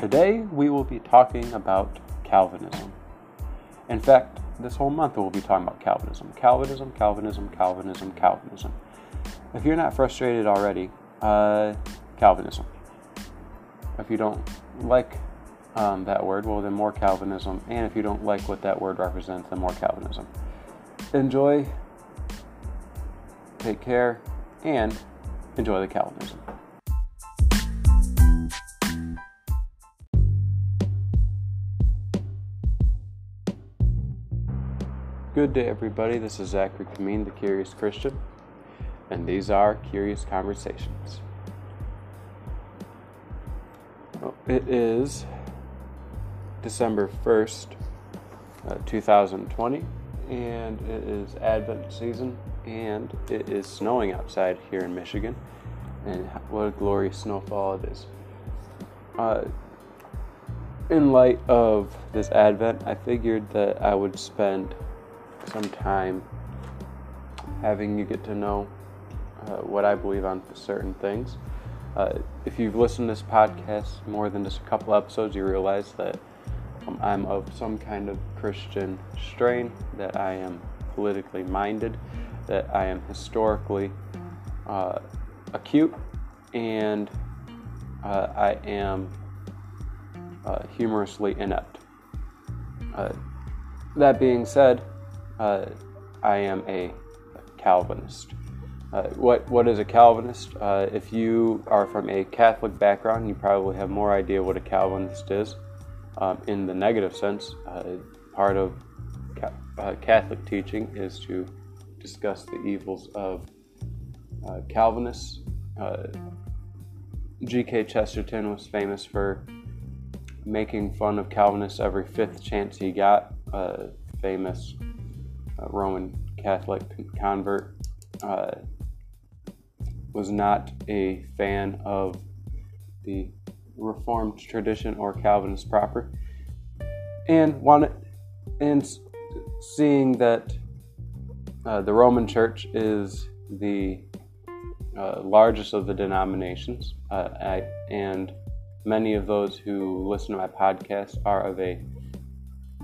Today we will be talking about Calvinism. In fact, this whole month we'll be talking about Calvinism. Calvinism, Calvinism, Calvinism, Calvinism. If you're not frustrated already, uh, Calvinism. If you don't like um, that word, well, then more Calvinism. And if you don't like what that word represents, then more Calvinism. Enjoy, take care, and enjoy the Calvinism. Good day, everybody. This is Zachary Kameen, the Curious Christian, and these are Curious Conversations. Well, it is December 1st, uh, 2020, and it is Advent season, and it is snowing outside here in Michigan, and what a glorious snowfall it is. Uh, in light of this Advent, I figured that I would spend some time having you get to know uh, what I believe on certain things. Uh, if you've listened to this podcast more than just a couple episodes, you realize that um, I'm of some kind of Christian strain, that I am politically minded, that I am historically uh, acute, and uh, I am uh, humorously inept. Uh, that being said, uh, I am a Calvinist. Uh, what what is a Calvinist? Uh, if you are from a Catholic background, you probably have more idea what a Calvinist is. Um, in the negative sense, uh, part of ca- uh, Catholic teaching is to discuss the evils of uh, Calvinists. G.K. Chesterton was famous for making fun of Calvinists every fifth chance he got. famous Roman Catholic convert, uh, was not a fan of the Reformed tradition or Calvinist proper, and wanted and seeing that uh, the Roman Church is the uh, largest of the denominations, uh, I, and many of those who listen to my podcast are of a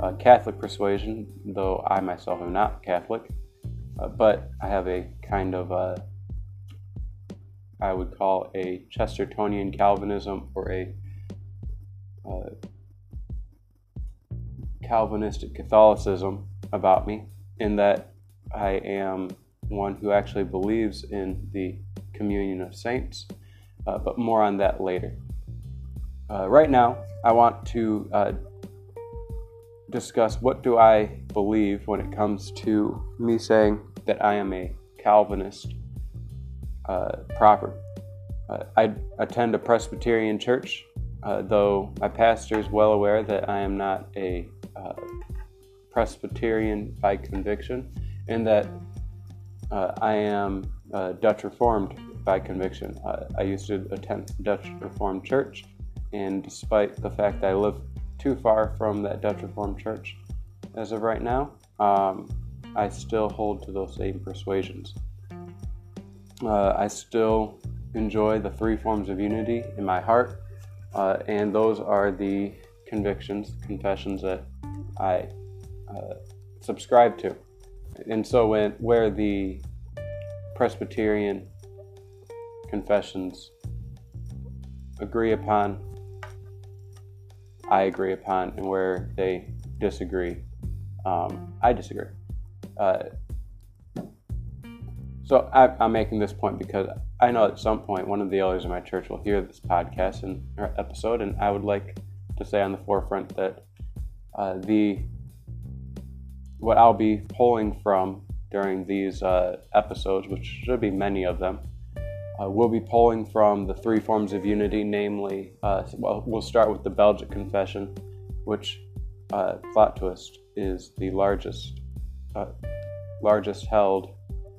uh, Catholic persuasion, though I myself am not Catholic, uh, but I have a kind of a, I would call a Chestertonian Calvinism or a uh, Calvinistic Catholicism about me, in that I am one who actually believes in the communion of saints, uh, but more on that later. Uh, right now, I want to uh, discuss what do I believe when it comes to me saying that I am a Calvinist uh, proper. Uh, I attend a Presbyterian church, uh, though my pastor is well aware that I am not a uh, Presbyterian by conviction, and that uh, I am uh, Dutch Reformed by conviction. I used to attend Dutch Reformed church, and despite the fact that I live too far from that Dutch Reformed Church as of right now. Um, I still hold to those same persuasions. Uh, I still enjoy the three forms of unity in my heart, uh, and those are the convictions, confessions that I uh, subscribe to. And so, when where the Presbyterian confessions agree upon I agree upon and where they disagree, um, I disagree. Uh, so I, am making this point because I know at some point one of the elders in my church will hear this podcast and episode, and I would like to say on the forefront that uh, the what I'll be pulling from during these uh, episodes, which should be many of them, uh, we'll be pulling from the three forms of unity, namely, uh, well, we'll start with the Belgic Confession, which, uh, plot twist, is the largest, uh, largest held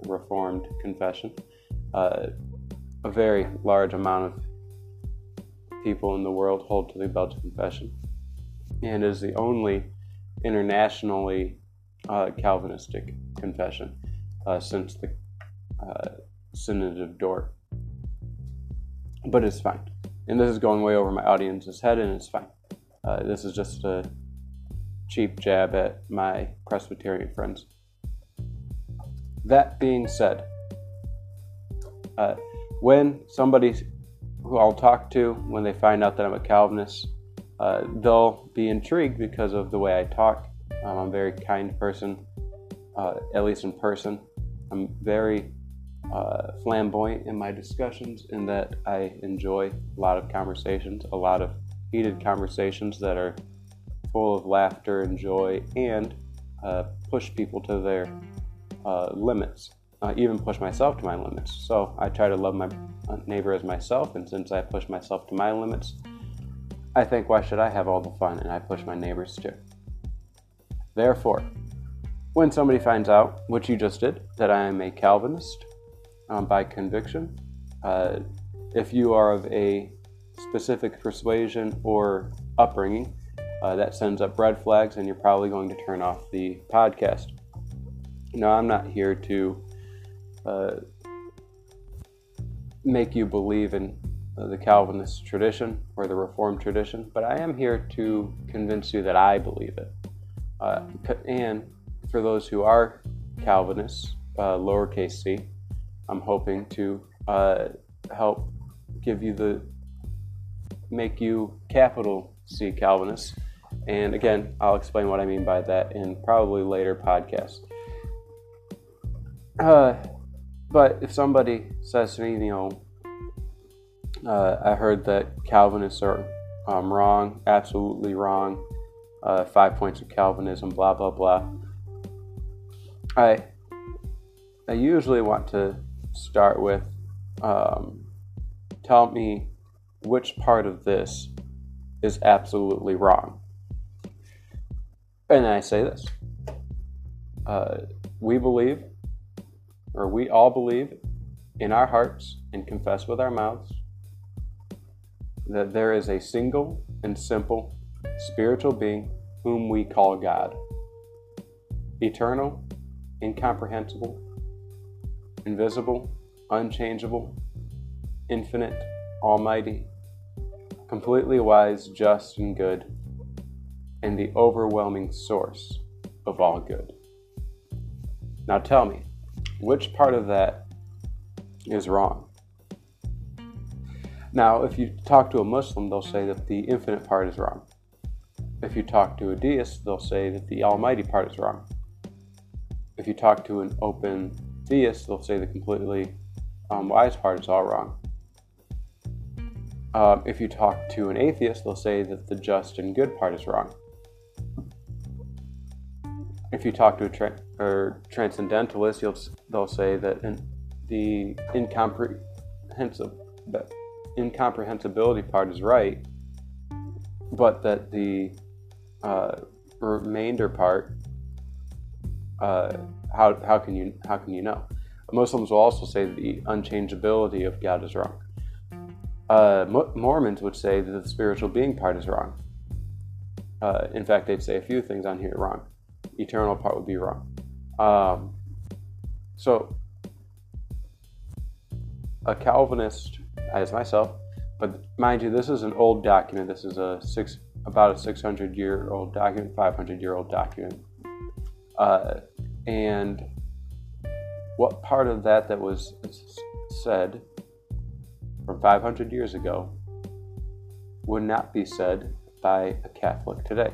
Reformed confession. Uh, a very large amount of people in the world hold to the Belgic Confession, and is the only internationally uh, Calvinistic confession since the Synod of Dort but it's fine. and this is going way over my audience's head, and it's fine. Uh, this is just a cheap jab at my Presbyterian friends. That being said, uh, when somebody who I'll talk to, when they find out that I'm a Calvinist, uh, they'll be intrigued because of the way I talk. Um, I'm a very kind person, uh, at least in person. I'm very uh, flamboyant in my discussions in that I enjoy a lot of conversations, a lot of heated conversations that are full of laughter and joy and uh, push people to their uh, limits, uh, even push myself to my limits. So I try to love my uh, neighbor as myself, and since I push myself to my limits, I think why should I have all the fun and I push my neighbors too. Therefore, when somebody finds out, which you just did, that I am a Calvinist um, by conviction, uh, if you are of a specific persuasion or upbringing, uh, that sends up red flags, and you're probably going to turn off the podcast. Now, I'm not here to uh, make you believe in uh, the Calvinist tradition or the Reformed tradition, but I am here to convince you that I believe it. Uh, and for those who are Calvinists, uh, lowercase c, I'm hoping to uh, help give you the make you capital C Calvinists. And again, I'll explain what I mean by that in probably later podcasts. Uh, but if somebody says to me, you know, uh, I heard that Calvinists are um, wrong, absolutely wrong, uh, five points of Calvinism, blah, blah, blah. I, I usually want to start with um, tell me which part of this is absolutely wrong. And I say this uh, we believe, or we all believe in our hearts and confess with our mouths that there is a single and simple spiritual being whom we call God. Eternal, incomprehensible, invisible, unchangeable, infinite, almighty, completely wise, just, and good, and the overwhelming source of all good. Now tell me, which part of that is wrong? Now, if you talk to a Muslim, they'll say that the infinite part is wrong. If you talk to a deist, they'll say that the almighty part is wrong. If you talk to an open theist, they'll say the completely um, wise part is all wrong. Um, if you talk to an atheist, they'll say that the just and good part is wrong. If you talk to a tra- or transcendentalist, they'll say that in, the incomprehensible, incomprehensibility part is right, but that the uh, remainder part, uh, how, how can you how can you know? Muslims will also say the unchangeability of God is wrong. Uh, Mormons would say that the spiritual being part is wrong. Uh, in fact, they'd say a few things on here wrong. Eternal part would be wrong. Um, so, a Calvinist, as myself, but mind you, this is an old document. This is a six, about a 600 year old document, 500 year old document. Uh, and what part of that that was said from 500 years ago would not be said by a Catholic today,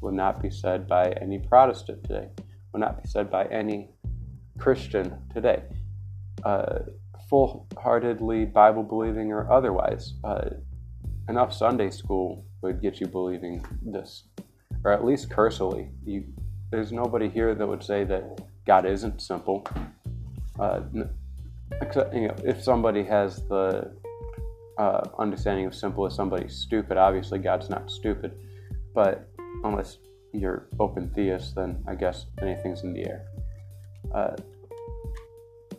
would not be said by any Protestant today, would not be said by any Christian today, uh, full heartedly Bible believing or otherwise. Uh, enough Sunday school would get you believing this, or at least cursily. You, there's nobody here that would say that God isn't simple. Uh, except, you know, if somebody has the uh, understanding of simple as somebody stupid. Obviously, God's not stupid, but unless you're open theist, then I guess anything's in the air. Uh,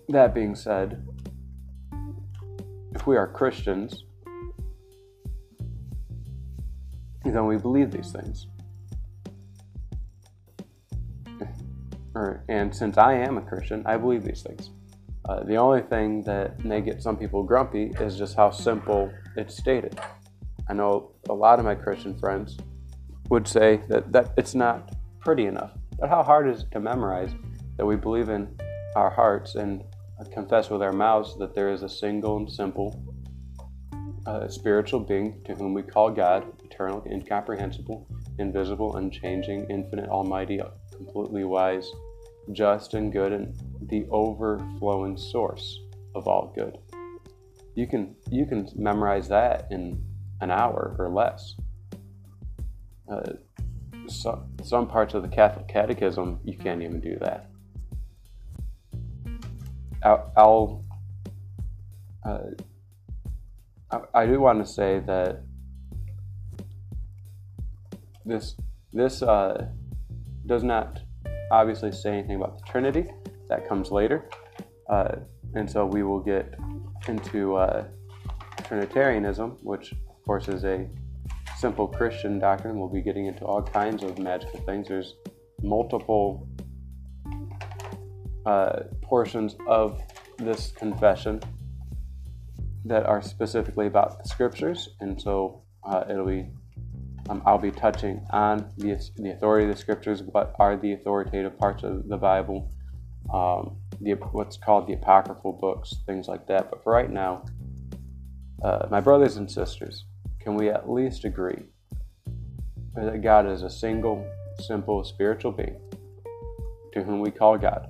that being said, if we are Christians, then we believe these things. And since I am a Christian, I believe these things. Uh, the only thing that may get some people grumpy is just how simple it's stated. I know a lot of my Christian friends would say that, that it's not pretty enough. But how hard is it to memorize that we believe in our hearts and confess with our mouths that there is a single and simple uh, spiritual being to whom we call God, eternal, incomprehensible, invisible, unchanging, infinite, almighty, completely wise, just and good, and the overflowing source of all good. You can you can memorize that in an hour or less. Uh, so, some parts of the Catholic Catechism you can't even do that. I'll, I'll uh, I, I do want to say that this this uh, does not obviously say anything about the Trinity. That comes later, uh, and so we will get into uh, Trinitarianism, which of course is a simple Christian doctrine. We'll be getting into all kinds of magical things. There's multiple uh, portions of this confession that are specifically about the scriptures, and so uh, it'll be um, I'll be touching on the, the authority of the scriptures, what are the authoritative parts of the Bible, um, the, what's called the apocryphal books, things like that. But for right now, uh, my brothers and sisters, can we at least agree that God is a single, simple, spiritual being to whom we call God?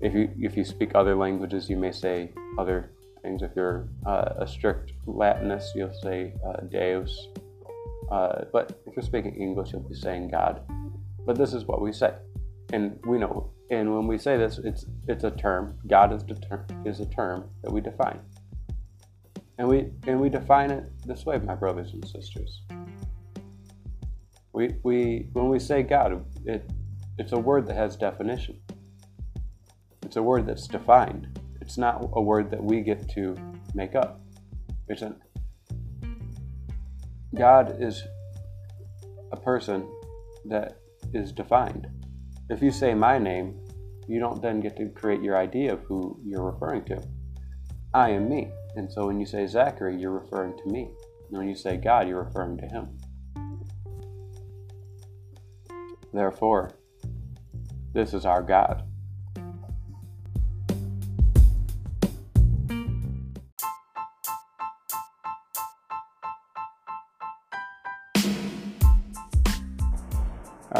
If you if you speak other languages, you may say other things. If you're uh, a strict Latinist, you'll say uh, Deus. Uh, but if you're speaking English, you'll be saying God. But this is what we say, and we know. And when we say this, it's it's a term. God is, deter- is a term that we define. And we and we define it this way, my brothers and sisters. We we when we say God, it it's a word that has definition. It's a word that's defined. It's not a word that we get to make up. It's an God is a person that is defined. If you say my name, you don't then get to create your idea of who you're referring to. I am me. And so when you say Zachary, you're referring to me. And when you say God, you're referring to him. Therefore, this is our God.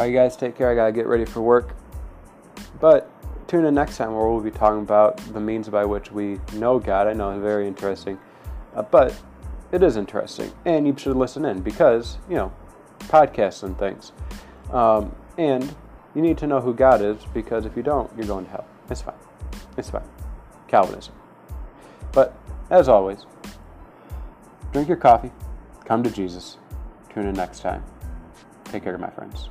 Right, you guys, take care. I gotta get ready for work. But tune in next time where we'll be talking about the means by which we know God. I know it's very interesting, uh, but it is interesting, and you should listen in because you know podcasts and things. Um, and you need to know who God is because if you don't, you're going to hell. It's fine. It's fine. Calvinism. But as always, drink your coffee, come to Jesus. Tune in next time. Take care, my friends.